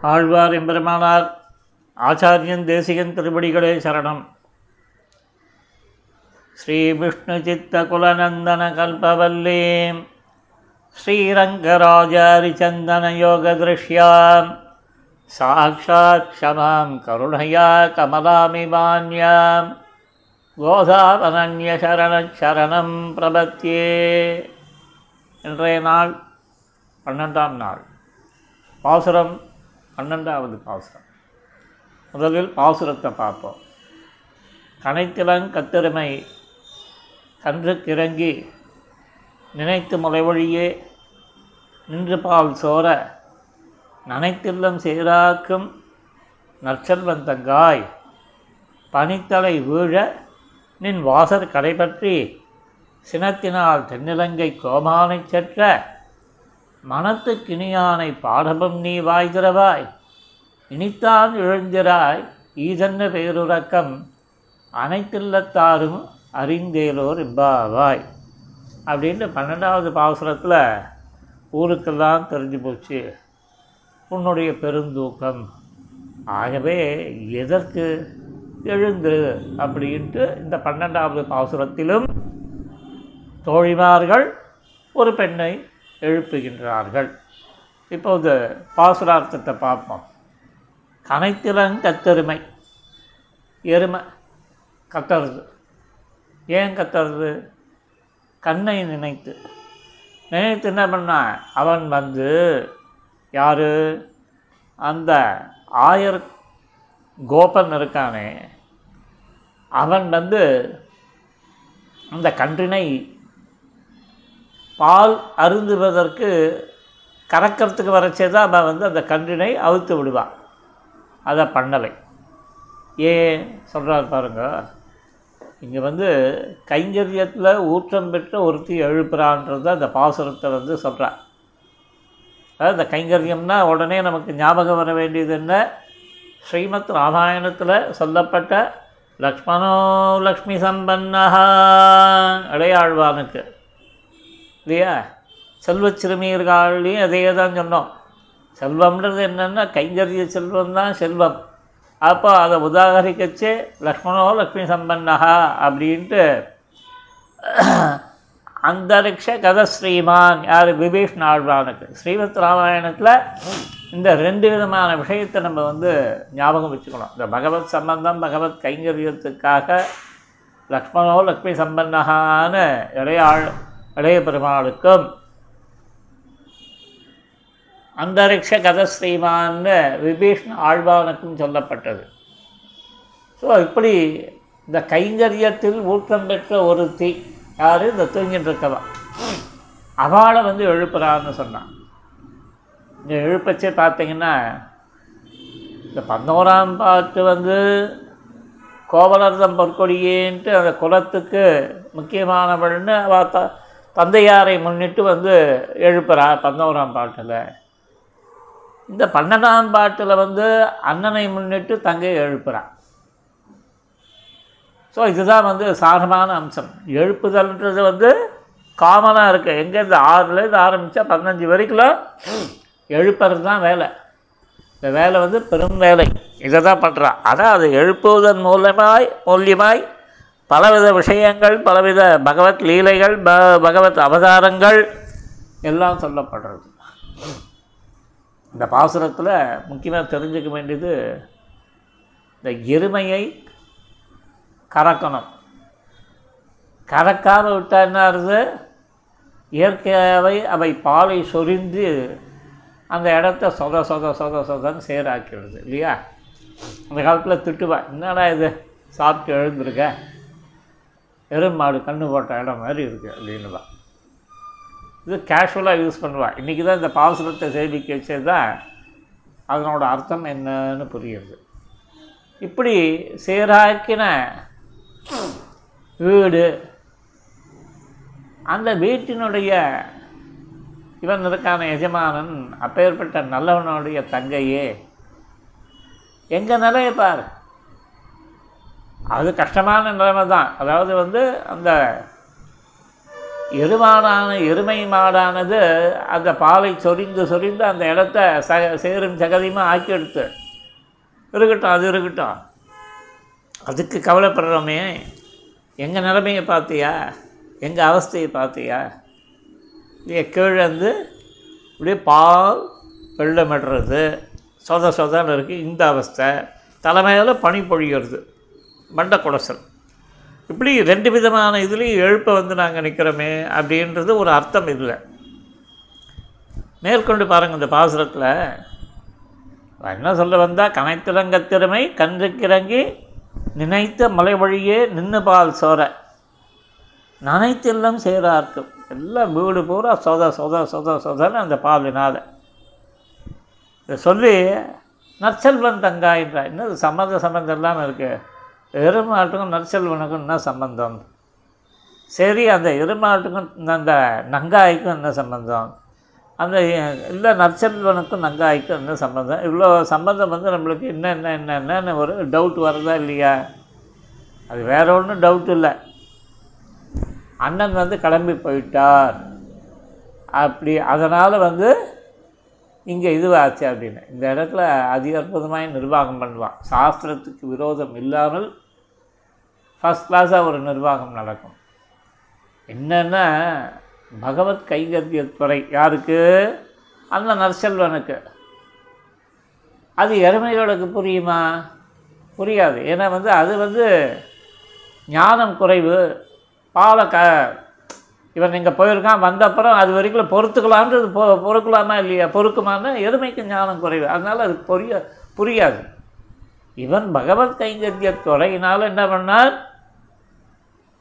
ஆழ்வார் எம்பெருமானார் ஆச்சாரியன் தேசிகன் திருப்படிகளே சரணம். ஸ்ரீ விஷ்ணு சித்த குலநந்தன கல்பவல்லீம் ஸ்ரீரங்கராஜாரிச்சந்தன யோக திருஷ்யாம் சாட்சாத் க்ஷமாம் கருணையா கமலாமிமான்யாம் கோதாவனன்யசரணம் பிரபத்தியே இன்றைய நாள் பன்னெண்டாம் நாள். பாசுரம் பன்னெண்டாவது பாசுரம். முதலில் பாசுரத்தை பார்ப்போம். கனைத்திலங் கத்தெருமை கன்றுக்கிறங்கி நினைத்து முளைவழியே நின்று பால் சோர நனைத்தில்லம் சேராக்கும் நற்செல்வந்தங்காய் பனித்தலை வீழ நின் வாசற் கடைபற்றி சினத்தினால் தென்னிலங்கை கோமானைச் செற்ற மனத்துக்கினியானை பாடபம் நீ வாய்திறவாய். இனித்தான் இழந்திராய் ஈதன்ன பேருறக்கம். அனைத்தில்லத்தாரும் அறிந்தேலோர் இப்பாவாய் அப்படின்ட்டு பன்னெண்டாவது பாசுரத்தில் ஊருக்கெல்லாம் தெரிஞ்சு போச்சு. உன்னுடைய பெருந்தூக்கம். ஆகவே எதற்கு எழுந்து அப்படின்ட்டு இந்த பன்னெண்டாவது பாசுரத்திலும் தோழிமார்கள் ஒரு பெண்ணை எழுப்புகின்றார்கள். இப்போது பாசுரார்த்தத்தை பார்ப்போம். கனைத்திலங் கத்தெருமை. எருமை கத்துறது. ஏன் கத்துறது? கண்ணை நினைத்து. நினைத்து என்ன பண்ணா? அவன் வந்து யார்? அந்த ஆயர் கோபன் இருக்கானே. அவன் வந்து அந்த கன்றினை பால் அருந்துவதற்கு கறக்கிறதுக்கு வரச்சே தான் அவன் வந்து அந்த கன்றினை அவுத்து விடுவான். அதை பண்ணலை. ஏன் சொல்கிறார் பாருங்க. இங்கே வந்து கைங்கரியத்தில் ஊற்றம் பெற்ற ஒருத்தி எழுப்புறான்றத அந்த பாசுரத்தை வந்து சொல்கிறார் அதாவது இந்த கைங்கரியம்னா உடனே நமக்கு ஞாபகம் வர வேண்டியது என்ன? ஸ்ரீமத் ராமாயணத்தில் சொல்லப்பட்ட லக்ஷ்மணோ லக்ஷ்மி சம்பன்னஹா இடையாழ்வானுக்கு இல்லையா? செல்வச் சிறுமியர்கள்லையும் அதையே தான் சொன்னோம். செல்வம்ன்றது என்னென்னா கைங்கரிய செல்வம் தான் செல்வம். அப்போ அதை உதாகரிக்கச்சே லக்ஷ்மணோ லக்ஷ்மி சம்பன்னஹா அப்படின்ட்டு அந்தரிக்ஷ கத ஸ்ரீமான் யார்? விபீஷ்ண ஆழ்வானுக்கு ஸ்ரீமத் ராமாயணத்தில் இந்த ரெண்டு விதமான விஷயத்தை நம்ம வந்து ஞாபகம் வச்சுக்கணும். இந்த பகவத் சம்பந்தம் பகவத் கைங்கரியத்துக்காக லக்ஷ்மணோ லக்ஷ்மி சம்பன்னஹான்னு இடையாள் இளைய பெருமாளுக்கும் அந்தரிக்ஷ கதஸ்ரீமான்னு விபீஷ்ண ஆழ்வானுக்கும் சொல்லப்பட்டது. ஸோ இப்படி இந்த கைங்கரியத்தில் ஊக்கம் பெற்ற ஒரு தீ யார்? இந்த தூங்கிட்டு இருக்கவா அவளை வந்து எழுப்புறான்னு சொன்னான். இந்த எழுப்பச்சே பார்த்தீங்கன்னா இந்த பதினோராம் பாட்டு வந்து கோவலர்தம் பொற்கொடியேன்ட்டு அந்த குலத்துக்கு முக்கியமானவள்னு அவ தந்தையாரை முன்னிட்டு வந்து எழுப்புறா பதினோராம் பாட்டில். இந்த பன்னெண்டாம் பாட்டில் வந்து அண்ணனை முன்னிட்டு தங்கை எழுப்புறான் ஸோ இதுதான் வந்து சாரமான அம்சம். எழுப்புதல்ன்றது வந்து காமனாக இருக்குது எங்கேருந்து ஆறுலேருந்து ஆரம்பித்தா பதினஞ்சு வரைக்கும் எழுப்புறது தான் வேலை. இந்த வேலை வந்து பெரும் வேலை. இதை தான் பண்ணுறான் ஆனால் அது எழுப்புவதன் மூலமாய் மூலியமாய் பலவித விஷயங்கள் பலவித பகவத் லீலைகள் ப பகவத் அவதாரங்கள் எல்லாம் சொல்லப்படுறது. இந்த பாசுரத்தில் முக்கியமாக தெரிஞ்சுக்க வேண்டியது இந்த எருமையை கறக்கணும். கறக்காமல் விட்டால் என்ன ஆகுது? இயற்கையாகவே அவை பாலை சொரிந்து அந்த இடத்த சொத சொத சொத சொதன்னு சேராக்கிடுது இல்லையா? அந்த காலத்தில் திட்டுவா என்னடா இது? சாப்பிட்டு எழுந்திருக்க? எருமாடு கன்று போட்ட இடம் மாதிரி இருக்குது அப்படின்னுவா. இது கேஷுவலாக யூஸ் பண்ணுவாள் இன்றைக்கி தான் இந்த பாசுரத்தை சேமிக்க வச்சது தான் அதனோட அர்த்தம் என்னன்னு புரியுது. இப்படி சீராக்கின வீடு அந்த வீட்டினுடைய இவன் இருக்கான எஜமானன் அப்பேற்பட்ட நல்லவனுடைய தங்கையே எங்கள் நிலையை பார். அது கஷ்டமான நிலைமை தான். அதாவது வந்து அந்த எருமாடான எருமை மாடானது அந்த பாலை சொரிந்து சொரிந்து அந்த இடத்த ச சேரும் சகதியுமாக ஆக்கி எடுத்து இருக்கட்டும் அது இருக்கட்டும். அதுக்கு கவலைப்படுறோமே. எங்கள் நிலைமையை பார்த்தியா? எங்கள் அவஸ்தையை பார்த்தியா? இல்லையா கீழே இப்படியே பால் வெள்ளமிடுறது. சொத சொதன்னு இருக்குது இந்த அவஸ்தை. தலைமையில் பனி பொழிகிறது மண்டை குடசல் இப்படி ரெண்டு விதமான இதுலேயும் எழுப்ப வந்து நாங்கள் நிற்கிறோமே அப்படின்றது ஒரு அர்த்தம் இல்லை. மேற்கொண்டு பாருங்கள் இந்த பாசுரத்தில் என்ன சொல்ல வந்தால் கனைத்திறங்க திறமை கன்றுக்கிறங்கி நினைத்த மலை வழியே நின்று பால் சோர நனைத்தெல்லாம் சேரார்க்கும் எல்லாம் வீடு பூரா சொத சொத சொத சொதன்னு அந்த பாலினால். இதை சொல்லி நற்செல்வன் தங்காயின்றார் இன்னும் சம்மந்த சம்மந்தம் இல்லாமல் இருக்குது எருமாட்டுக்கும் நற்செல்வனுக்கும் என்ன சம்பந்தம்? சரி அந்த எருமாட்டுக்கும் அந்த நங்காய்க்கும் என்ன சம்பந்தம்? அந்த இல்லை நற்செல்வனுக்கும் நங்காய்க்கும் என்ன சம்பந்தம்? இவ்வளோ சம்பந்தம் வந்து நம்மளுக்கு என்ன என்ன என்ன என்னன்னு ஒரு டவுட் வருதா இல்லையா? அது வேற ஒன்றும் டவுட் இல்லை. அண்ணன் வந்து கிளம்பி போயிட்டார். அப்படி அதனால் வந்து இங்கே இதுவாச்சு அப்படின்னு இந்த இடத்துல அதி அற்புதமாக நிர்வாகம் பண்ணுவான். சாஸ்திரத்துக்கு விரோதம் இல்லாமல் ஃபஸ்ட் கிளாஸாக ஒரு நிர்வாகம் நடக்கும். என்னென்னா பகவத் கைங்கரியத்துறை யாருக்கு? அந்த நற்செல்வனுக்கு. அது எருமைகளுக்கு புரியுமா? புரியாது. ஏன்னா வந்து அது வந்து ஞானம் குறைவு. பால க இவன் இங்கே போயிருக்கான் வந்த அப்புறம் அது வரைக்கும் பொறுத்துக்கலான்றது பொ பொறுக்கலாமா இல்லையா? பொறுக்குமான்னு எருமைக்கு ஞானம் குறைவு. அதனால் அது புரிய புரியாது. இவன் பகவத் கைங்கரிய துறையினால் என்ன பண்ணார்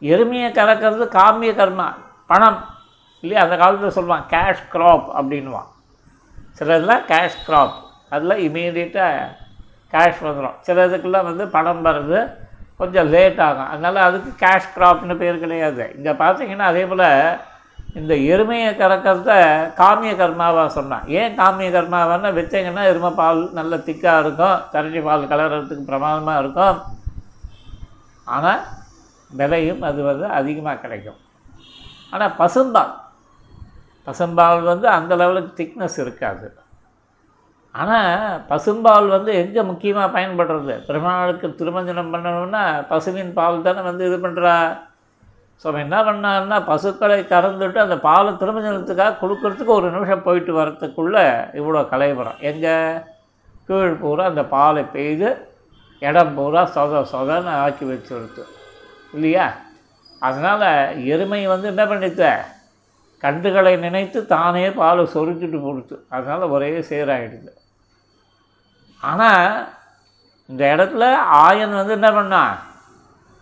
எருமையை கறக்கிறது காமிய கர்மா பணம். இல்லையா? அந்த காலத்தில் சொல்லுவான் கேஷ் க்ராப் அப்படின்வான் சிலதெல்லாம் கேஷ் க்ராப் அதில் இமீடியட்டாக கேஷ் வந்துடும் சிலதுக்கெல்லாம் வந்து பணம் வருது. கொஞ்சம் லேட் ஆகும். அதனால் அதுக்கு கேஷ் க்ராப்னு பேர் கிடையாது. இங்கே பார்த்தீங்கன்னா அதே போல் இந்த எருமையை கறக்கிறத காமிய கர்மாவாக சொன்னான் ஏன் காமிய கர்மாவான்னு வச்சிங்கன்னா எருமை பால் நல்ல திக்காக இருக்கும். கரண்டி பால் கலர்றதுக்கு பிரமாதமாக இருக்கும். ஆனால் விலையும் அது வந்து அதிகமாக கிடைக்கும். ஆனால் பசும்பால் பசும்பால் வந்து அந்த லெவலுக்கு திக்னஸ் இருக்காது. ஆனால் பசும்பால் வந்து எங்கே முக்கியமாக பயன்படுறது? பெருமாளுக்கு திருமஞ்சனம் பண்ணணும்னா பசுவின் பால் தானே வந்து இது பண்ணுறா ஸோ அவன் என்ன பண்ணான்னா பசுக்களை கறந்துட்டு அந்த பாலை திருமஞ்சனத்துக்காக கொடுக்கறதுக்கு ஒரு நிமிஷம் போயிட்டு வரத்துக்குள்ளே இவ்வளோ கலைவரம் எங்கே? கீழ் பூரா அந்த பாலை பெய்து இடம் பூரா சொத சொதன்னு ஆக்கி வச்சுருது இல்லையா? அதனால் எருமை வந்து என்ன பண்ணித்த கண்டுகளை நினைத்து தானே பாலை சொருக்கிட்டு கொடுத்து அதனால் ஒரே சேராகிடுது ஆனால் இந்த இடத்துல ஆயன் வந்து என்ன பண்ணான்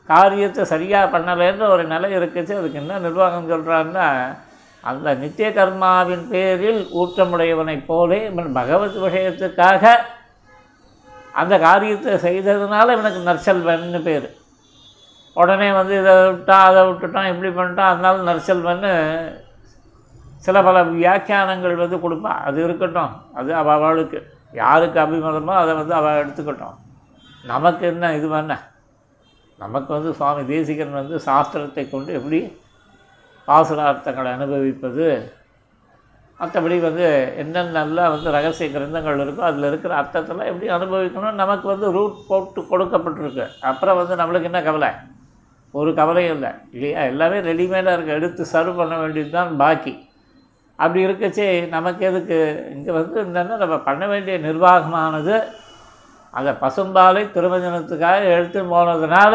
காரியத்தை சரியாக பண்ணலைன்ற ஒரு நிலை இருக்குச்சு. அதுக்கு என்ன நிர்வாகம் சொல்கிறான்னா அந்த நித்திய கர்மாவின் பேரில் ஊற்றமுடையவனைப் போலே இவன் பகவத் விஷயத்துக்காக அந்த காரியத்தை செய்ததுனால இவனுக்கு நற்செல்வன்னு பேர். உடனே வந்து இதை விட்டான் அதை விட்டுட்டான் இப்படி பண்ணிட்டான் அதனால நற்செல்வன்னு சில பல வியாக்கியானங்கள் வந்து கொடுப்பான். அது இருக்கட்டும் அது அவளுக்கு. யாருக்கு அபிமதமோ அதை வந்து அவள் எடுத்துக்கட்டும். நமக்கு என்ன இது என்ன? நமக்கு வந்து சுவாமி தேசிகன் வந்து சாஸ்திரத்தை கொண்டு எப்படி பாசுரார்த்தங்களை அனுபவிப்பது? மற்றபடி வந்து என்னென்னலாம் வந்து ரகசிய கிரந்தங்கள் இருக்கோ அதில் இருக்கிற அர்த்தத்தெல்லாம் எப்படி அனுபவிக்கணும் நமக்கு வந்து ரூட் போட்டு கொடுக்கப்பட்டிருக்கு. அப்புறம் வந்து நம்மளுக்கு என்ன கவலை? ஒரு கவலையும் இல்லை. இல்லையா? எல்லாமே ரெடிமேடாக இருக்குது எடுத்து சர்வ் பண்ண வேண்டியது தான் பாக்கி. அப்படி இருக்கச்சே நமக்கு எதுக்கு? இங்கே வந்து என்னென்னா நம்ம பண்ண வேண்டிய நிர்வாகமானது அந்த பசும்பாலை திருமஞ்சனத்துக்காக எடுத்து போனதுனால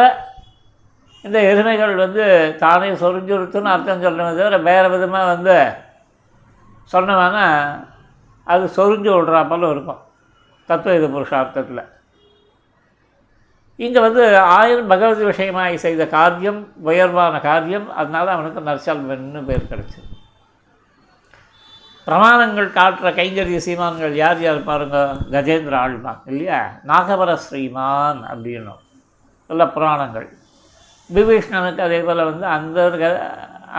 இந்த எருமைகள் வந்து தானே சொரிஞ்சுருத்துன்னு அர்த்தம் சொல்லணுமே தவிர வேறு விதமாக வந்து சொன்னவனா அது சொரிஞ்சு விடுறா போல இருக்கும் தத்துவ இது புருஷார்த்தத்தில். இங்கே வந்து ஆயிரம் பகவத் விஷயமாய் செய்த காரியம் உயர்வான காரியம் அதனால அவனுக்கு நற்செல்வன்னு பேர் கிடச்சிது பிரமாணங்கள் காட்டுற கைங்கரிய சீமான்கள் யார் யார் பாருங்க? கஜேந்திர ஆழ்வான் இல்லையா? நாகவர ஸ்ரீமான் அப்படின்னும். நல்ல புராணங்கள். விபீஷ்ணனுக்கு அதே போல் வந்து அந்தர்க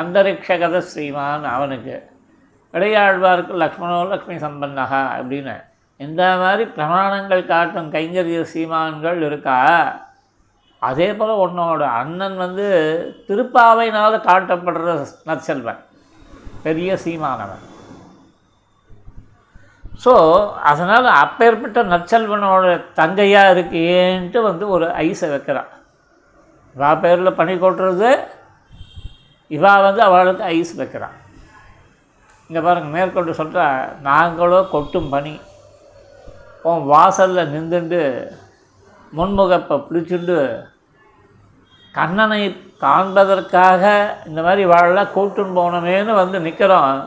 அந்தரிக்ஷகத ஸ்ரீமான் அவனுக்கு. இடையாழ்வாருக்கு லக்ஷ்மணோ லக்ஷ்மி சம்பந்தகா அப்படின்னு. இந்த மாதிரி பிரமாணங்கள் காட்டும் கைங்கரிய சீமான்கள் இருக்கா? அதே போல் உன்னோட அண்ணன் வந்து திருப்பாவையினால் காட்டப்படுற நற்செல்வன். பெரிய சீமானவன் ஸோ அதனால் அப்பேற்பட்ட நற்செல்வனோட தங்கையாக இருக்கேன்ட்டு வந்து ஒரு ஐஸை வைக்கிறான். இவா பேரில் பணி கொட்டுறது இவா வந்து அவளுக்கு ஐஸ் வைக்கிறான். இங்கே பாருங்கள் மேற்கொண்டு சொல்கிறா நாங்களோ கொட்டும் பனி உன் வாசலில் நின்றுண்டு முன்முகப்பை பிடிச்சிண்டு கண்ணனை காண்பதற்காக இந்த மாதிரி வாழலாம் கூட்டுன்னு போனோமேன்னு வந்து நிற்கிறோம்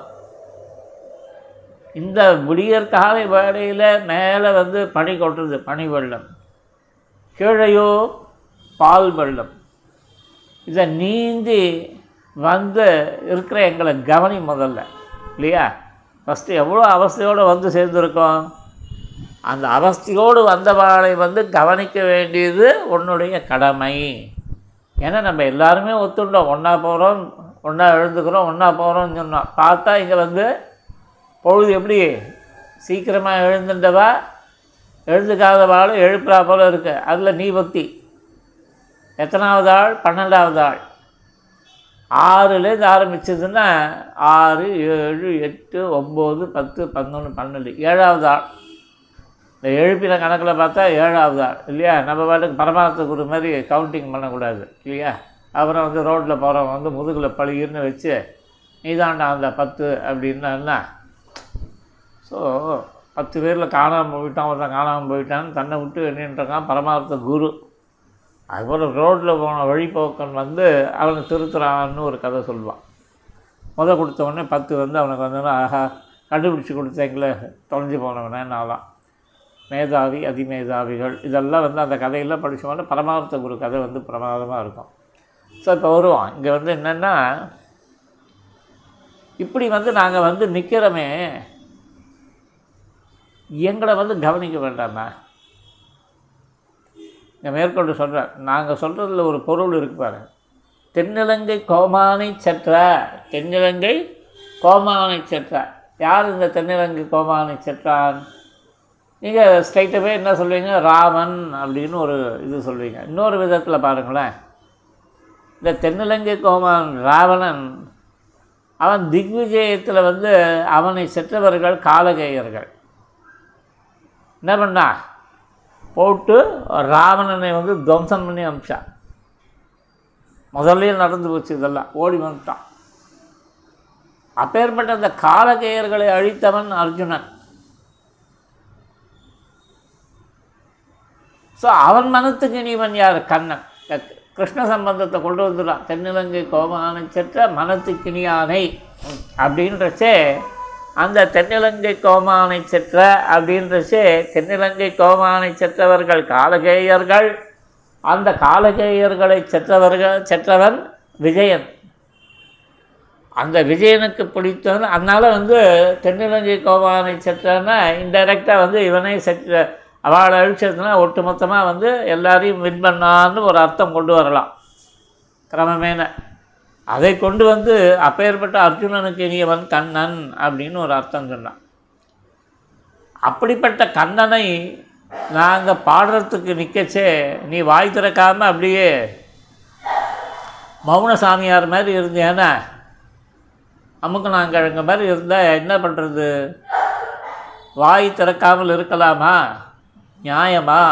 இந்த விடியற் காலை வேளையில் மேலே வந்து பனி கொட்டுறது பனி வெள்ளம். கீழையோ பால் வெள்ளம். இதை நீந்தி வந்து இருக்கிற எங்களை கவனி முதல்ல இல்லையா? ஃபஸ்ட்டு எவ்வளோ அவஸ்தையோடு வந்து சேர்ந்துருக்கோம்? அந்த அவஸ்தையோடு வந்தவாளை வந்து கவனிக்க வேண்டியது உன்னுடைய கடமை. ஏன்னா நம்ம எல்லாருமே ஒத்துண்டோம். ஒன்றா போகிறோம் ஒன்றா எழுந்துக்கிறோம் ஒன்றா போகிறோம்னு சொன்னோம். பார்த்தா இங்கே வந்து பொழுது எப்படி? சீக்கிரமாக எழுந்துட்டவா எழுந்துக்காதவாளும் எழுப்புறா போல இருக்கு. அதில் நீ பக்தி. எத்தனாவது ஆள்? பன்னெண்டாவது ஆள். ஆறுலேருந்து ஆரம்பிச்சதுன்னா ஆறு ஏழு எட்டு ஒம்பது பத்து பதினொன்று பன்னெண்டு. ஏழாவது ஆள். இந்த எழுப்பின கணக்கில் பார்த்தா ஏழாவது ஆள். இல்லையா? நம்ம பாட்டுக்கு பரமார்த்த குரு மாதிரி கவுண்டிங் பண்ணக்கூடாது. இல்லையா? அப்புறம் வந்து ரோட்டில் போகிறவங்க வந்து முதுகில் பழியின்னு வச்சு நீதாண்டா அந்த பத்து அப்படின்னா என்ன ஸோ பத்து பேரில் காணாமல் போயிட்டான் ஒருத்தன் காணாமல் போயிட்டான்னு தன்னை விட்டு நின்றுருக்கான் பரமார்த்த குரு. அதுபோல் ரோட்டில் போன வழிபோக்கன் வந்து அவனை திருத்துறான்னு ஒரு கதை சொல்லுவான். முத கொடுத்த உடனே பத்து வந்து அவனுக்கு வந்து ஆஹா கண்டுபிடிச்சி கொடுத்தீங்களே தொலைஞ்சு போனவனே நாளாம் மேதாவி அதிமேதாவிகள் இதெல்லாம் வந்து அந்த கதையெல்லாம் படித்தோம்னா பரமார்த்த குரு கதை வந்து பிரமாதமாக இருக்கும். ஸோ இப்போ வருவோம் இங்கே வந்து என்னென்னா இப்படி வந்து நாங்கள் வந்து நிற்கிறோமே எங்களை வந்து கவனிக்க வேண்டாமா இங்கே மேற்கொண்டு சொல்கிறேன் நாங்கள் சொல்கிறதுல ஒரு பொருள் இருக்கு பாரு. தென்னிலங்கை கோமானை சற்ற தென்னிலங்கை கோமானை சற்ற யார் இந்த தென்னிலங்கை கோமானை சற்றான் நீங்கள் ஸ்ட்ரைட்டாகவே என்ன சொல்வீங்க? ராமன் அப்படின்னு ஒரு இது சொல்வீங்க. இன்னொரு விதத்தில் பாருங்களேன். இந்த தென்னிலங்கை கோமான் ராவணன் அவன் திக்விஜயத்தில் வந்து அவனை செற்றவர்கள் காலகேயர்கள். என்ன பண்ணா? போட்டு ராவணனை வந்து துவம்சம் பண்ணி அனுப்பிச்சான் முதல்ல நடந்து போச்சு இதெல்லாம். ஓடி வந்துட்டான். அப்பேற்பட்ட அந்த காலகேயர்களை அழித்தவன் அர்ஜுனன். ஸோ அவன் மனத்துக்கு இனிவன் யார்? கண்ணன். கிருஷ்ண சம்பந்தத்தை கொண்டு வந்துடான் தென்னிலங்கை கோமானை செற்ற மனத்துக்கினியானை அப்படின்றச்சே அந்த தென்னிலங்கை கோமானை செற்ற அப்படின்றச்சே தென்னிலங்கை கோமானை செற்றவர்கள் காலகேயர்கள். அந்த காலகேயர்களை செற்றவர்கள் செற்றவன் விஜயன். அந்த விஜயனுக்கு பிடித்தவன் அதனால் வந்து தென்னிலங்கை கோமானை செற்றன்னா இன்டைரக்டாக வந்து இவனே செற்ற அவளை அழிச்சதுன்னா ஒட்டுமொத்தமாக வந்து எல்லாரையும் வின் பண்ணான்னு ஒரு அர்த்தம் கொண்டு வரலாம். கிரமமேன. அதை கொண்டு வந்து அப்பேற்பட்ட அர்ஜுனனுக்கு இனியவன் கண்ணன் அப்படின்னு ஒரு அர்த்தம் சொன்னான். அப்படிப்பட்ட கண்ணனை நாங்கள் பாடுறதுக்கு நிற்கச்சே நீ வாய் திறக்காமல் அப்படியே மௌன சாமியார் மாதிரி இருந்தேன்னா அமுக்கு நாங்கள் மாதிரி இருந்தால் என்ன பண்ணுறது வாய் திறக்காமல் இருக்கலாமா? நியாயமா?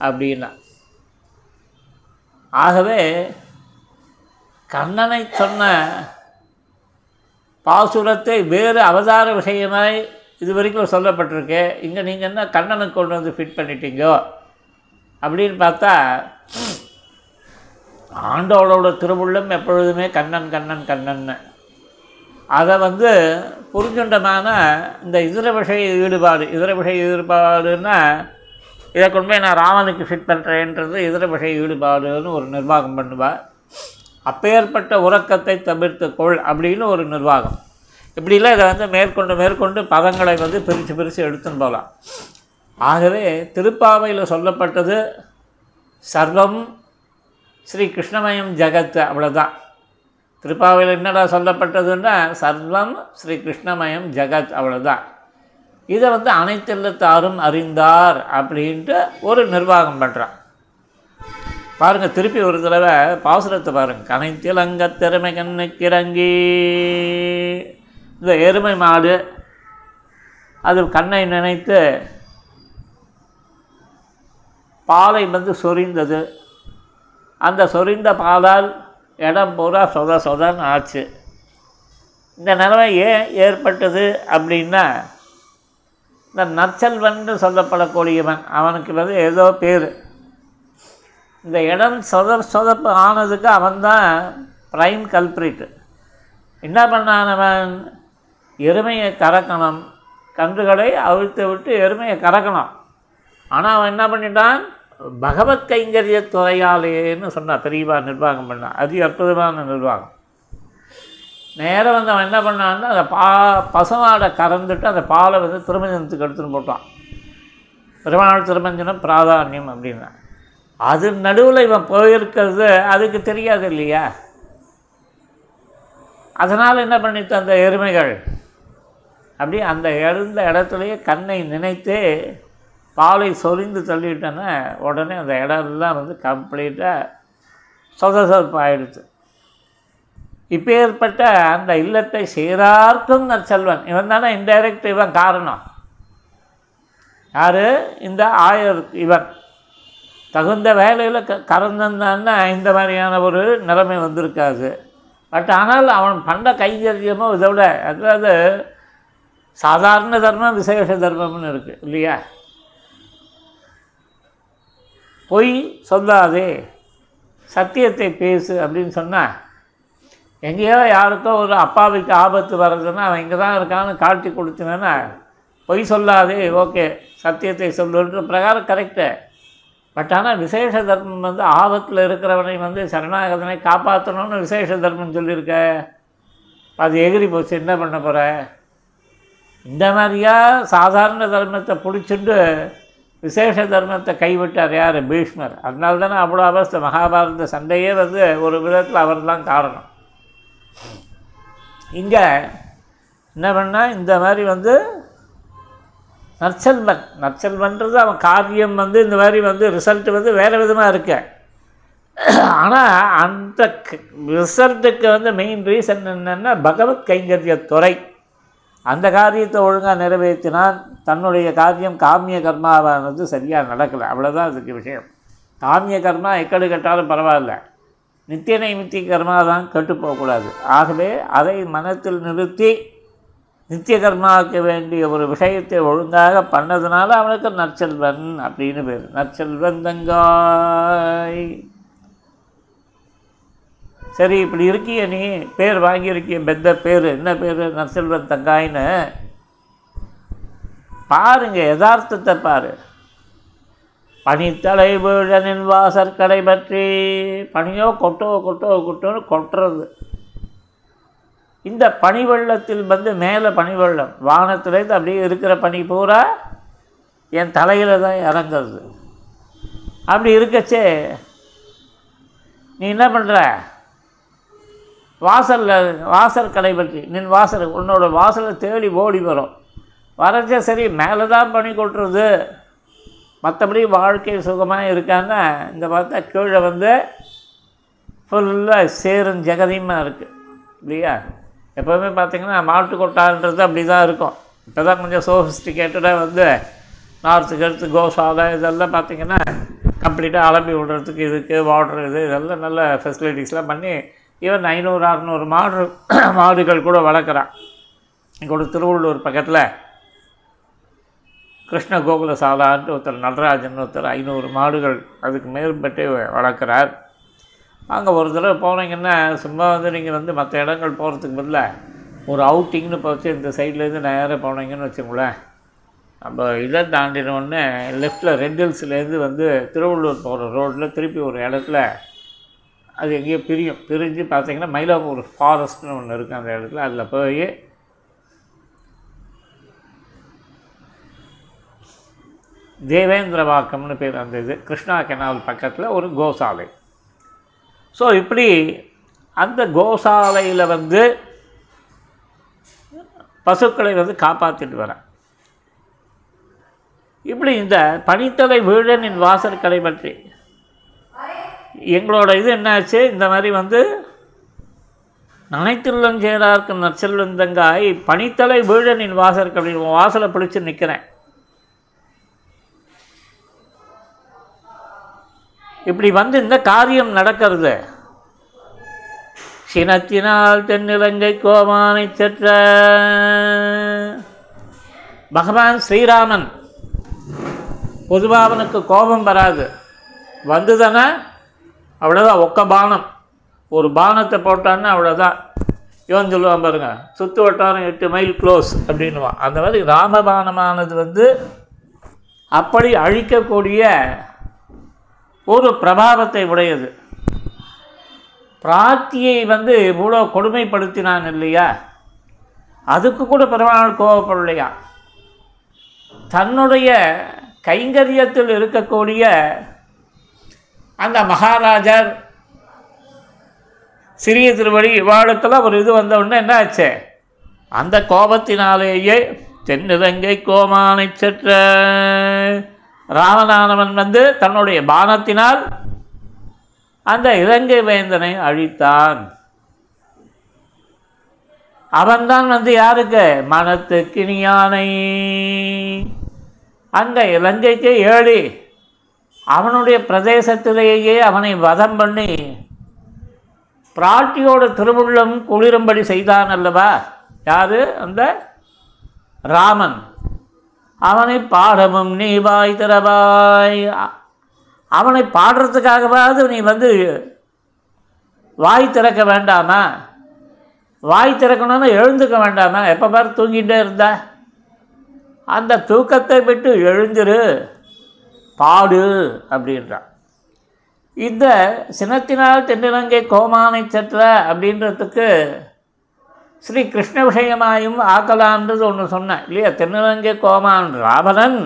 அப்படின்னா. ஆகவே கண்ணனை சொன்ன பாசுரத்தை வேறு அவதார விஷயமாய் இது வரைக்கும் சொல்லப்பட்டிருக்கு. இங்கே நீங்கள் என்ன கண்ணனுக்கு கொண்டு வந்து ஃபிட் பண்ணிட்டீங்கோ? அப்படின்னு பார்த்தா ஆண்டோளோட திருவுள்ளம் எப்பொழுதுமே கண்ணன் கண்ணன் கண்ணன்னு. அதை வந்து புரிஞ்சுண்டமான இந்த இதர விஷய ஈடுபாடு இதர விஷய ஈடுபாடுன்னா இதை கொண்டு போய் நான் ராமனுக்கு ஃபிட் பண்ணுறேன்றது இதர விஷய ஈடுபாடுன்னு ஒரு நிர்வாகம் பண்ணுவாள் அப்பேற்பட்ட உறக்கத்தை தவிர்த்து கொள் அப்படின்னு ஒரு நிர்வாகம். இப்படிலாம் இதை வந்து மேற்கொண்டு மேற்கொண்டு பதங்களை வந்து பிரித்து பிரித்து எடுத்துன்னு போகலாம். ஆகவே திருப்பாவையில் சொல்லப்பட்டது சர்வம் ஸ்ரீ கிருஷ்ணமயம் ஜகத் அவ்வளோதான் திருப்பாவையில் என்னடா சொல்லப்பட்டதுன்னா சர்வம் ஸ்ரீ கிருஷ்ணமயம் ஜகத் அவ்வளோதான் இதை வந்து அனைத்தில்லத்தாரும் அறிந்தார் அப்படின்ட்டு ஒரு நிர்வாகம் பண்ணுறான் பாருங்கள் திருப்பி ஒரு தடவை பாசுரத்தை பாருங்க. கனைத்திலங்க திறமை கண்ணு கிறங்கி இந்த எருமை மாடு அது கண்ணை நினைத்து பாலை வந்து சொரிந்தது. அந்த சொரிந்த பாலால் இடம் பூரா சொத சொதன்னு ஆச்சு. இந்த நிலைமை ஏன் ஏற்பட்டது அப்படின்னா இந்த நற்செல்வன் சொல்லப்படக்கூடியவன் அவனுக்கு வந்து ஏதோ பேர். இந்த இடம் சொத சொதப்பு ஆனதுக்கு அவன்தான் ப்ரைம் கல்ப்ரிட்டு என்ன பண்ணான் அவன்? எருமையை கறக்கணும். கன்றுகளை அவிழ்த்து விட்டு எருமையை கறக்கணும். ஆனால் அவன் என்ன பண்ணிட்டான்? பகவத் கைங்கரிய துறையாலேன்னு சொன்னான். பெரியவா நிர்வாகம் பண்ணான் அதி அற்புதமான நிர்வாகம். நேராக வந்து அவன் என்ன பண்ணான்னா அந்த பா பசுமாடை கறந்துட்டு அந்த பாலை வந்து திருமஞ்சனத்துக்கு எடுத்துன்னு போட்டான். பெருமாள் திருமஞ்சனம் பிராதானியம் அப்படின்னா. அது நடுவில் இவன் போயிருக்கிறது அதுக்கு தெரியாது இல்லையா? அதனால் என்ன பண்ணிட்டு அந்த எருமைகள்? அப்படி அந்த எழுந்த இடத்துலையே கண்ணை நினைத்து பாலை சொரிந்து தள்ளிவிட்டோன்னா உடனே அந்த இடம்லாம் வந்து கம்ப்ளீட்டாக சொதசொதப்பு ஆயிடுச்சு. இப்போ ஏற்பட்ட அந்த இல்லத்தை சீரார்க்கும் நற்செல்வன். இவன் தானே இன்டைரக்ட் இவன் காரணம். யார்? இந்த ஆயர் இவன். தகுந்த வேலையில் க கறந்தான்னா இந்த மாதிரியான ஒரு நிலைமை வந்திருக்காது. பட் ஆனால் அவன் பண்ண கைங்கரியமோ விட அதாவது சாதாரண தர்மம் விசேஷ தர்மம்னு இருக்குது இல்லையா? பொய் சொல்லாதே சத்தியத்தை பேசு அப்படின்னு சொன்னால் எங்கேயோ யாருக்கோ ஒரு அப்பாவுக்கு ஆபத்து வர்றதுன்னா அவன் இங்கே தான் இருக்கான்னு காட்டி கொடுத்தீங்கன்னா பொய் சொல்லாதே ஓகே சத்தியத்தை சொல்லுன்ற பிரகாரம் கரெக்டு பட் ஆனால் விசேஷ தர்மம் வந்து ஆபத்தில் இருக்கிறவனை வந்து சரணாகதனை காப்பாற்றணும்னு விசேஷ தர்மம் சொல்லியிருக்க. அது எகிரி போச்சு என்ன பண்ண போகிற இந்த மாதிரியா சாதாரண தர்மத்தை பிடிச்சிட்டு விசேஷ தர்மத்தை கைவிட்டார் யார்? பீஷ்மர். அதனால தானே அவ்வளோ அவஸ்தை மகாபாரத சண்டையே வந்து ஒரு விதத்தில் அவர் தான் காரணம். இங்கே என்ன பண்ணால் இந்த மாதிரி வந்து நற்செல்வன். நற்செல்வன்றது அவன் காரியம் வந்து இந்த மாதிரி வந்து ரிசல்ட்டு வந்து வேறு விதமாக இருக்கு. ஆனால் அந்த ரிசல்ட்டுக்கு வந்து மெயின் ரீசன் என்னென்னா பகவத் கைங்கரிய துறை. அந்த காரியத்தை ஒழுங்காக நிறைவேற்றினால் தன்னுடைய காரியம் காமிய கர்மாவானது சரியாக நடக்கலை. அவ்வளோதான் அதுக்கு விஷயம். காமிய கர்மா எக்கடு கட்டாலும் பரவாயில்ல. நித்திய நைமித்திய கர்மா தான் கெட்டு போகக்கூடாது. ஆகவே அதை மனத்தில் நிறுத்தி நித்திய கர்மாவுக்கு வேண்டிய ஒரு விஷயத்தை ஒழுங்காக பண்ணதுனால அவனுக்கு நற்செல்வன் அப்படின்னு பேர். நற்செல்வன் தங்காய் சரி இப்படி இருக்கிய நீ. பேர் வாங்கியிருக்கிய பெத்த பேர். என்ன பேர்? நற்செல்வன் தங்காயின்னு பாருங்க யதார்த்தத்தை பாரு. பனித்தலை வீழனின் வாசற்கடை பற்றி. பனியோ கொட்டோ கொட்டோ கொட்டோன்னு கொட்டுறது. இந்த பனி வெள்ளத்தில் வந்து மேலே பனி வெள்ளம் வானத்துலேருந்து அப்படியே இருக்கிற பனி பூரா என் தலையில் தான் இறங்குறது அப்படி இருக்கச்சே. நீ என்ன பண்ணுற வாசலில் வாசல் கடை பற்றி நின் வாசல் உன்னோட வாசலை தேடி ஓடி வரும். வரச்ச சரி மேலே தான் பனி கொட்டுறது. மற்றபடி வாழ்க்கை சுகமாக இருக்கான்னா இந்த பார்த்தா கீழே வந்து ஃபுல்லாக சேரும் ஜெகதியமாக இருக்குது இல்லையா? எப்போவுமே பார்த்திங்கன்னா மாட்டுக்கொட்டான்றது அப்படி தான் இருக்கும். இப்போ தான் கொஞ்சம் சோஃபிஸ்டிகேட்டடாக வந்து நார்த்து கருத்து கோசாலை இதெல்லாம் பார்த்திங்கன்னா கம்ப்ளீட்டாக அலம்பி விடுறதுக்கு இதுக்கு ஓடுறது இது இதெல்லாம் நல்ல ஃபெசிலிட்டிஸ்லாம் பண்ணி ஈவன் ஐநூறு அறநூறு மாடு மாடுகள் கூட வளர்க்குறான். இங்கே ஒரு திருவள்ளூர் பக்கத்தில் கிருஷ்ண கோகுல சாலான்ட்டு ஒருத்தர் நடராஜன் ஒருத்தர் ஐநூறு மாடுகள் அதுக்கு மேற்பட்டு வளர்க்குறார். அங்கே ஒரு தடவை போனீங்கன்னா சும்மா வந்து நீங்கள் வந்து மற்ற இடங்கள் போகிறதுக்கு பதிலாக ஒரு அவுட்டிங்னு போச்சு இந்த சைட்லேருந்து நேராக போனீங்கன்னு வச்சுங்களேன் நம்ம இதை தாண்டினோடனே லெஃப்ட்டில் ரெட் ஹில்ஸ்லேருந்து வந்து திருவள்ளூர் போகிற ரோட்டில் திருப்பி ஒரு இடத்துல அது எங்கேயோ பிரியும். பிரிஞ்சு பார்த்தீங்கன்னா மயிலாப்பூர் ஃபாரஸ்ட்னு ஒன்று இருக்குது அந்த இடத்துல. அதில் போய் தேவேந்திரவாக்கம்னு பேர் அந்த இது கிருஷ்ணா கெனால் பக்கத்தில் ஒரு கோசாலை. ஸோ இப்படி அந்த கோசாலையில் வந்து பசுக்களை வந்து காப்பாற்றிட்டு வரேன் இப்படி இந்த பனித்தலை வீழனின் வாசற்களை பற்றி. எங்களோட இது என்னாச்சு? இந்த மாதிரி வந்து நனைத்துள்ளம் சேரார்க்கு நற்செல்வந்தங்காய் பனித்தலை வீழனின் வாசற்களை வாசலை பிடிச்சி நிற்கிறேன் இப்படி வந்து இந்த காரியம் நடக்கிறது. சினத்தினால் தென்னிலங்கை கோமானை செற்ற பகவான் ஸ்ரீராமன் பொதுவாக அவனுக்கு கோபம் வராது. வந்துதானே? அவ்வளோதான் ஒக்க பானம். ஒரு பானத்தை போட்டான்னா அவ்வளோதான் இவன் சொல்லுவான் பாருங்க சுற்று வட்டாரம் எட்டு மைல் க்ளோஸ் அப்படின்னுவான். அந்த மாதிரி ராமபானமானது வந்து அப்படி அழிக்கக்கூடிய ஒரு பிரபாவத்தை உடையது. பிரார்த்தியை வந்து இவ்வளோ கொடுமைப்படுத்தினான் இல்லையா? அதுக்கு கூட பெருமாள் கோபப்படலையா தன்னுடைய கைங்கரியத்தில் இருக்கக்கூடிய அந்த மகாராஜர் சிறிய திருவடி இவாளுக்கெல்லாம் ஒரு இது வந்த உடனே என்ன ஆச்சு அந்த கோபத்தினாலேயே தென்னிலங்கை கோமானை செற்ற ராமநாதவன் வந்து தன்னுடைய பானத்தினால் அந்த இலங்கை வேந்தனை அழித்தான். அவன்தான் வந்து யாருக்கு? மனத்து கிணியானை. அந்த இலங்கைக்கு ஏழி. அவனுடைய பிரதேசத்திலேயே அவனை வதம் பண்ணி பிராட்டியோட திருவுள்ளம் குளிரும்படி செய்தான் அல்லவா? யாரு? அந்த ராமன். அவனை பாடமும் நீ வாய் திறவாய். அவனை பாடுறதுக்காகவாவது நீ வந்து வாய் திறக்க வேண்டாமா? வாய் திறக்கணும்னு எழுந்துக்க வேண்டாமா? எப்போ பார் தூங்கிட்டே இருந்தா. அந்த தூக்கத்தை விட்டு எழுந்திரு. பாடு அப்படின்றான் இந்த சினத்தினால் தென்னிலங்கை கோமானை சற்ற அப்படின்றதுக்கு ஸ்ரீ கிருஷ்ண விஷயமாயும் ஆக்கலான்றது ஒன்று சொன்னேன் இல்லையா? தென்னிலங்கை கோமான் ராவணன்.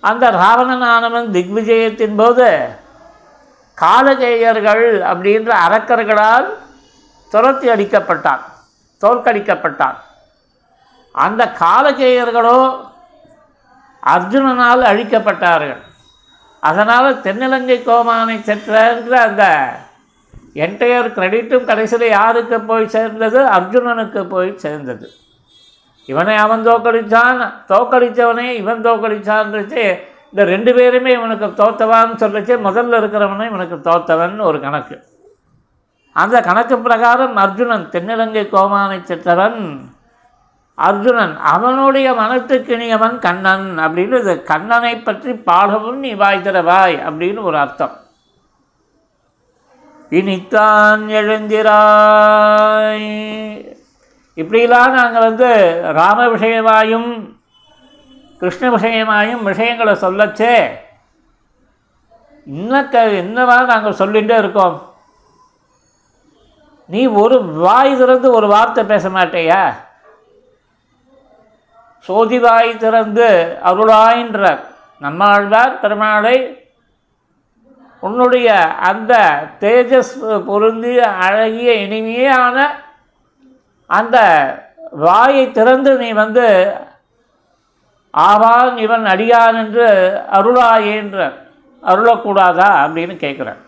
அந்த ராவணனானவன் திக்விஜயத்தின் போது காலகேயர்கள் அப்படின்ற அரக்கர்களால் துரத்தி அடிக்கப்பட்டான் தோற்கடிக்கப்பட்டான். அந்த காலகேயர்களோ அர்ஜுனனால் அழிக்கப்பட்டார்கள். அதனால் தென்னிலங்கை கோமானை சென்ற அந்த என்டையர் கிரெடிட்டும் கடைசியில் யாருக்கு போய் சேர்ந்தது? அர்ஜுனனுக்கு போய் சேர்ந்தது. இவனை அவன் தோக்கடித்தான் தோக்கடித்தவனே இவன் தோக்கடிச்சான்றச்சு இந்த ரெண்டு பேருமே இவனுக்கு தோத்தவான்னு சொல்லிச்சு. முதல்ல இருக்கிறவனே இவனுக்கு தோத்தவன் ஒரு கணக்கு. அந்த கணக்கு பிரகாரம் அர்ஜுனன் தென்னிலங்கை கோமானை செற்றவன். அர்ஜுனன் அவனுடைய மனத்துக்கிணியவன் கண்ணன் அப்படின்னு இது கண்ணனை பற்றி பாடவும் நீ வாய் தரவாய் அப்படின்னு ஒரு அர்த்தம். இனித்தான் எழுந்திராய். இப்படிலாம் நாங்கள் வந்து ராம விஷயமாயும் கிருஷ்ண விஷயமாயும் விஷயங்களை சொல்லச்சே. இன்னக்க என்னவா நாங்கள் சொல்லிகிட்டே இருக்கோம். நீ ஒரு வாய் திறந்து ஒரு வார்த்தை பேச மாட்டேயா? சோதிவாய் திறந்து அருளாயின்றார் நம்மாழ்வார் பெருமாளை உன்னுடைய அந்த தேஜஸ் பொருந்திய அழகிய இனிமையான அந்த வாயை திறந்து நீ வந்து ஆவான் இவன் அடியான் என்று அருளாயேன்ற அருளக்கூடாதா அப்படின்னு கேட்குறேன்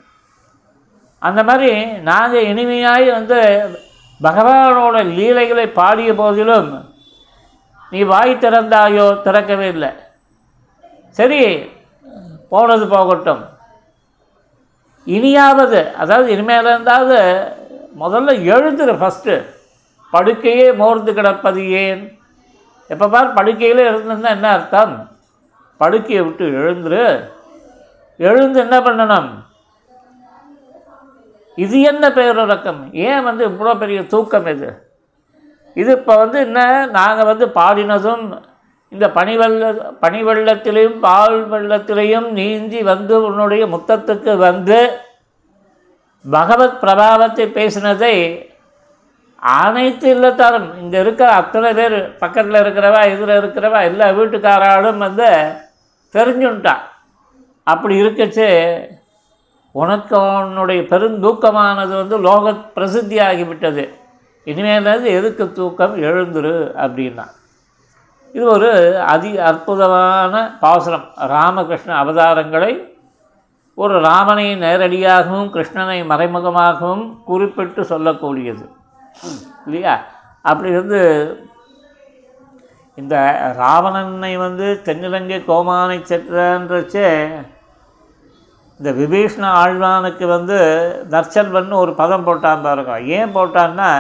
அந்த மாதிரி நாங்கள் இனிமையாய் வந்து பகவானோட லீலைகளை பாடிய போதிலும் நீ வாய் திறந்தாயோ திறக்கவே இல்லை. சரி போனது போகட்டும். இனியாவது அதாவது இனிமேல் இருந்தாவது முதல்ல எழுந்துரு ஃபஸ்ட்டு படுக்கையே மோர்ந்து கிடப்பது ஏன்? எப்போ பார் படுக்கையில் இருந்திருந்தா என்ன அர்த்தம்? படுக்கையை விட்டு எழுந்துரு. எழுந்து என்ன பண்ணணும்? இது என்ன பேரடக்கம் ஏன் வந்து இவ்வளோ பெரிய தூக்கம் இது? இது இப்போ வந்து என்ன? நாங்கள் வந்து பாடினதும் இந்த பனிவெள்ள பனி வெள்ளத்திலையும் பால் வெள்ளத்திலையும் நீந்தி வந்து உன்னுடைய முத்தத்துக்கு வந்து பகவத் பிரபாவத்தை பேசினதை அனைத்து இல்லத்தாரும் இங்கே இருக்கிற அத்தனை பேர் பக்கத்தில் இருக்கிறவா இதில் இருக்கிறவா எல்லா வீட்டுக்காராலும் வந்து தெரிஞ்சுட்டான் அப்படி இருக்கச்சு. உனக்கு உன்னுடைய பெருந்தூக்கமானது வந்து லோக பிரசித்தி ஆகிவிட்டது இனிமேலாவது எதுக்கு தூக்கம்? எழுந்துரு அப்படின்னா. இது ஒரு அதி அற்புதமான பாசுரம். ராமகிருஷ்ண அவதாரங்களை ஒரு ராமனை நேரடியாகவும் கிருஷ்ணனை மறைமுகமாகவும் குறிப்பிட்டு சொல்லக்கூடியது. இல்லையா? அப்படி வந்து இந்த ராவணனை வந்து தென்னிலங்கை கோமானை சென்றன்றச்சே இந்த விபீஷ்ண ஆழ்வானுக்கு வந்து நற்செல்வன் ஒரு பதம் போட்டான் பாருங்க. ஏன் போட்டான்னா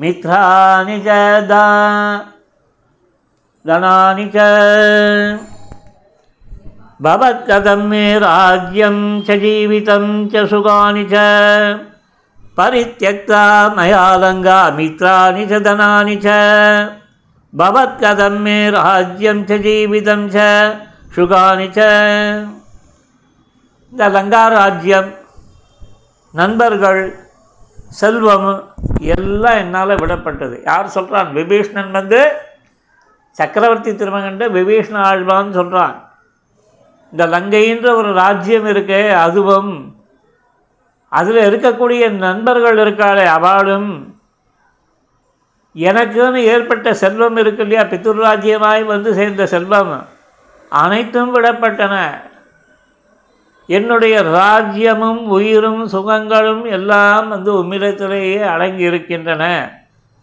பரித்தியக்தாமயாலங்கா மித்ராணி ஜதா தனானி ச भवत्कथं मे राज्यं च जीवितं च सुखानि च परित्यक्ता मया लङ्गा मित्राणि च धनानि च भवत्कथं मे राज्यं च जीवितं च சுகானி ச இந்த லங்கா ராஜ்யம் நண்பர்கள் செல்வம் எல்லாம் என்னால் விடப்பட்டது. யார் சொல்கிறான் விபீஷ்ணன் வந்து சக்கரவர்த்தி திருமகன்ட்ட விபீஷ்ண ஆழ்வான்னு சொல்கிறான் இந்த லங்கைன்ற ஒரு ராஜ்யம் இருக்கே அதுவும். அதில் இருக்கக்கூடிய நண்பர்கள் இருக்காளே அவளும். எனக்குன்னு ஏற்பட்ட செல்வம் இருக்கு இல்லையா? பித்துர் ராஜ்யமாய் வந்து சேர்ந்த செல்வம். அனைத்தும் விடப்பட்டன. என்னுடைய ராஜ்யமும் உயிரும் சுகங்களும் எல்லாம் வந்து உம்மிடத்திலேயே அடங்கி இருக்கின்றன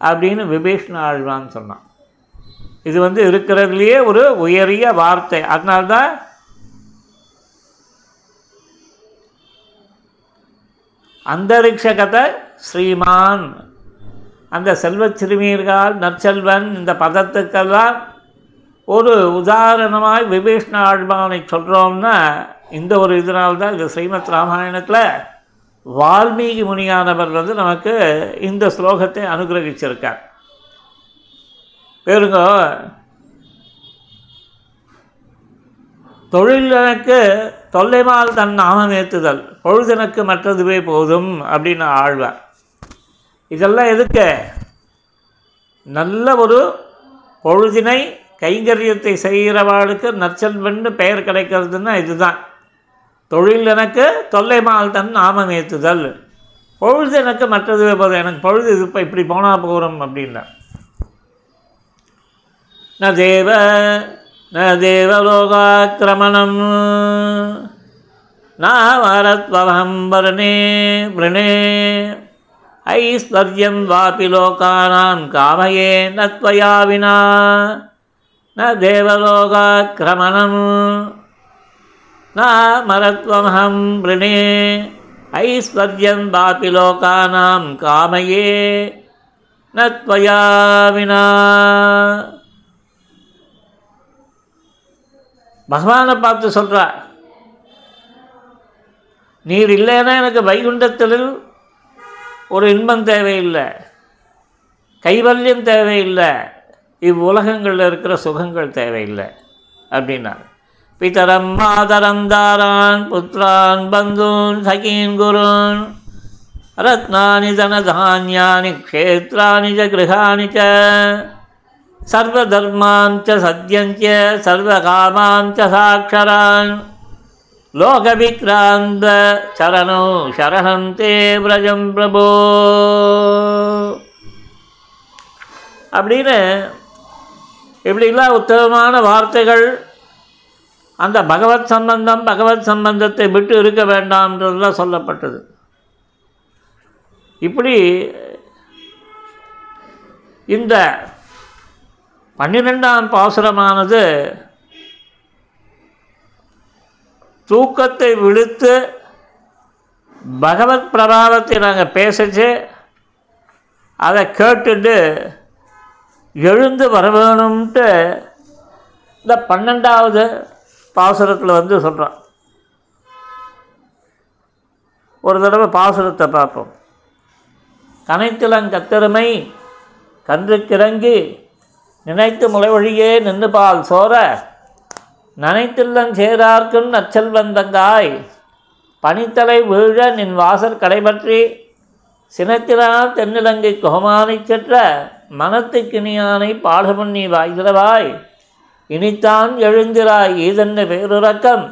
அப்படின்னு விபீஷ்ண ஆழ்வான் சொன்னான். இது வந்து இருக்கிறதுலையே ஒரு உயரிய வார்த்தை. அதனால்தான் அந்தரிக்ஷகத்தை ஸ்ரீமான் அந்த செல்வச் சிறுமியர்கள் நற்செல்வன் இந்த பதத்துக்கெல்லாம் ஒரு உதாரணமாக விபீஷ்ண ஆழ்வானை சொல்கிறோம்னா இந்த ஒரு இதனால்தான் இந்த ஸ்ரீமத் ராமாயணத்தில் வால்மீகி முனியானவர் வந்து நமக்கு இந்த ஸ்லோகத்தை அனுகிரகிச்சிருக்கார். பேருங்க தொழிலனுக்கு தொல்லைமால் தன் நாமம் ஏற்றுதல் பொழுதெனக்கு மற்றதுவே போதும் அப்படின்னு ஆழ்வார். இதெல்லாம் எதுக்கு? நல்ல ஒரு பொழுதினை கைங்கரியத்தை செய்கிறவாளுக்கு நற்செல்வன்னு பெயர் கிடைக்கிறதுன்னா இதுதான். தொழில் எனக்கு தொல்லைமால் தன் நாமம் ஏற்றுதல் பொழுது எனக்கு மற்றது போதும். எனக்கு பொழுது இது இப்போ இப்படி போனால் போகிறோம் அப்படின்னா. ந தேவ ந தேவலோகாக்கிரமணம் நாவரத்வகம் வருணே விரணே. ஐஸ்வர்யம் வாபி லோகானாம் காமயே நத்வயா வினா. ந தேவலோகாக்கிரமணம் देवलोकाक्रमणं न मरत्वमहं वृणे ऐश्वर्यं वापि लोकानां कामये न त्वया विना பகவானை பார்த்து சொல்கிறா நீர் இல்லைன்னா எனக்கு வைகுண்டத்தில் ஒரு இன்பம் தேவையில்லை கைவல்யம் தேவையில்லை இவ்வுலகங்களில் இருக்கிற சுகங்கள் தேவையில்லை அப்படின்னார் பிதரம் மாதரம் தாரான் புத்திரான் பந்தூன் சகீன் குருன் ரத்னானி தனதானியானி க்ஷேத்ராணி ச கிருஹாணி ச சர்வதர்மான் ச சத்யஞ்ச சர்வகாமான் ச சாட்சரான் லோகவிக்ராந்த சரணோ சரணம் தே விரஜம் பிரபோ அப்படின்னு இப்படிலாம் உத்தமமான வார்த்தைகள் அந்த பகவத் சம்பந்தம் பகவத் சம்பந்தத்தை விட்டு இருக்க வேண்டாம்ன்றதுலாம் சொல்லப்பட்டது. இப்படி இந்த பன்னிரெண்டாம் பாசுரமானது தூக்கத்தை விடுத்து பகவத் பிரபாவத்தை நாங்கள் பேசிச்சு அதை கேட்டுட்டு எழுந்து வர வேணும்ன்ட்டு இந்த பன்னெண்டாவது பாசுரத்தில் வந்து சொல்கிறான் ஒரு தடவை பாசுரத்தை பார்ப்போம். கனைத்திலங்கத்தெருமை கன்றுக்கிறங்கி நினைத்து முளைவழியே நின்று பால் சோர நனைத்தில்லன் சேரார்க்கும் நச்செல்வந்தங்காய் பனித்தலை வீழ நின் வாசற் கடைபற்றி சினத்தினால் தென்னிலங்கை கோமானை செற்ற மனத்துக்கினியானை பாடமுன் நீ வாய்கிறவாய் இனித்தான் எழுந்திராய் ஈதன்ன பேருறக்கம்.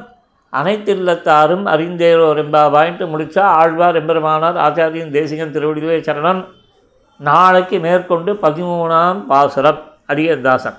அனைத்தில்லத்தாரும் அறிந்தேரோர் என்பாவாயின்ட்டு முடித்தா ஆழ்வார் எம்பெருமானார் ஆச்சாரியன் தேசிகன் திருவடிவே சரணம். நாளைக்கு மேற்கொண்டு பதிமூணாம் பாசுரம் அடியதாசன்